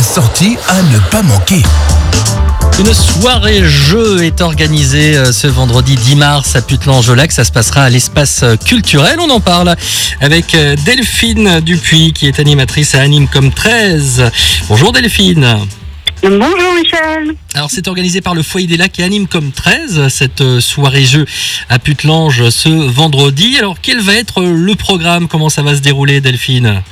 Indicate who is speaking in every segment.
Speaker 1: La sortie à ne pas manquer.
Speaker 2: Une soirée jeu est organisée euh, ce vendredi 10 mars à Putelange-au-Lac. Ça se passera à l'espace euh, culturel. On en parle avec euh, Delphine Dupuis qui est animatrice à Anime comme 13. Bonjour Delphine.
Speaker 3: Bonjour Michel.
Speaker 2: Alors c'est organisé par le Foyer des Lacs et Anime comme 13, cette soirée jeu à Putelange ce vendredi. Alors quel va être le programme? Comment ça va se dérouler Delphine?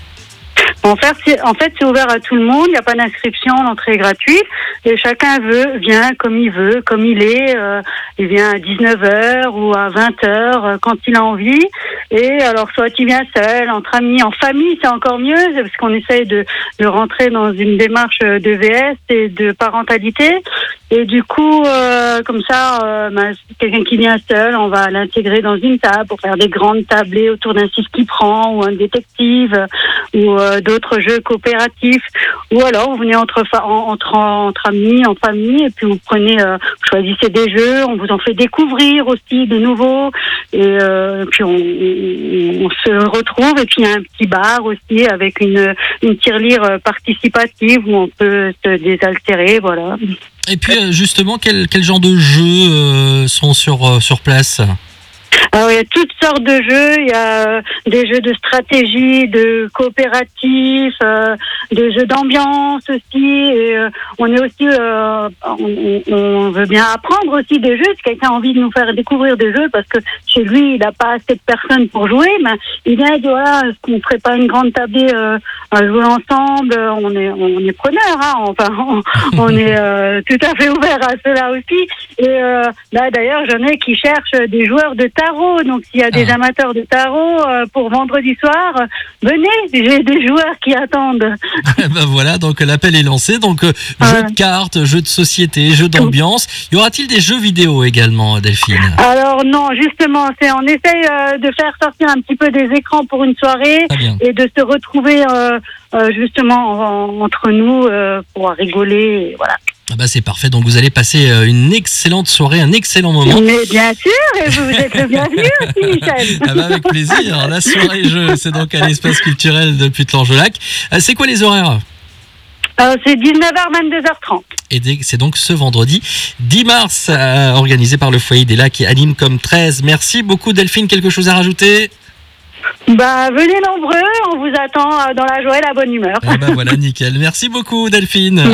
Speaker 3: En fait, c'est, en fait, ouvert à tout le monde. Il n'y a pas d'inscription, l'entrée est gratuite. Et chacun veut, vient comme il veut, comme il est. Euh, il vient à 19h ou à 20h euh, quand il a envie. Et alors, soit il vient seul, entre amis, en famille, c'est encore mieux parce qu'on essaye de, de rentrer dans une démarche de VS et de parentalité. Et du coup, euh, comme ça, euh, ben, quelqu'un qui vient seul, on va l'intégrer dans une table pour faire des grandes tablées autour d'un qui prend ou un détective ou euh, d'autres jeux coopératifs. Ou alors, vous venez entre, entre, entre amis, en famille, et puis vous prenez, euh, vous choisissez des jeux, on vous en fait découvrir aussi des nouveaux. Et euh, puis on, se retrouve. Et puis il y a un petit bar aussi avec une, une tirelire participative où on peut se désaltérer. Voilà.
Speaker 2: Et puis justement, quel, quel genre de jeux sont sur, sur place?
Speaker 3: Alors, il y a toutes sortes de jeux. Il y a euh, des jeux de stratégie, de coopératif, euh, des jeux d'ambiance aussi. Euh, on est aussi, euh, on, veut bien apprendre aussi des jeux. Si quelqu'un a envie de nous faire découvrir des jeux, parce que chez lui, il n'a pas assez de personnes pour jouer, mais il vient et dit voilà, est-ce qu'on ferait pas une grande tablée à jouer ensemble? On est, on est preneur, hein. Enfin, on, on est tout à fait ouvert à cela aussi. Et là, d'ailleurs, j'en ai qui cherchent des joueurs de tarot. Donc, s'il y a des
Speaker 2: Ah.
Speaker 3: amateurs de tarot euh, pour vendredi soir, euh, venez. J'ai des joueurs qui attendent.
Speaker 2: ben voilà, donc l'appel est lancé. Donc euh, jeux
Speaker 3: Ouais.
Speaker 2: de cartes, jeux de société, jeux d'ambiance. Y aura-t-il des jeux vidéo également, Delphine?
Speaker 3: Alors non, justement, c'est on essaye euh, de faire sortir un petit peu des écrans pour une soirée
Speaker 2: Très bien.
Speaker 3: et de se retrouver euh, euh, justement en- entre nous euh, pour rigoler. et Voilà.
Speaker 2: Ah bah c'est parfait. Donc vous allez passer euh, une excellente soirée, un excellent moment.
Speaker 3: Mais bien sûr, et vous êtes le bienvenu aussi, Michel.
Speaker 2: Ah bah avec plaisir. La soirée jeu, c'est donc à l'espace culturel de Putelange-Lac. Euh, C'est quoi les horaires?
Speaker 3: Euh, c'est 19h, 22h30.
Speaker 2: Et c'est donc ce vendredi 10 mars, euh, organisé par le Foyer des Lacs et Anime comme 13. Merci beaucoup Delphine, quelque chose à rajouter?
Speaker 3: Bah, venez nombreux, on vous attend dans la joie et la bonne humeur.
Speaker 2: Eh ben voilà, nickel. Merci beaucoup Delphine.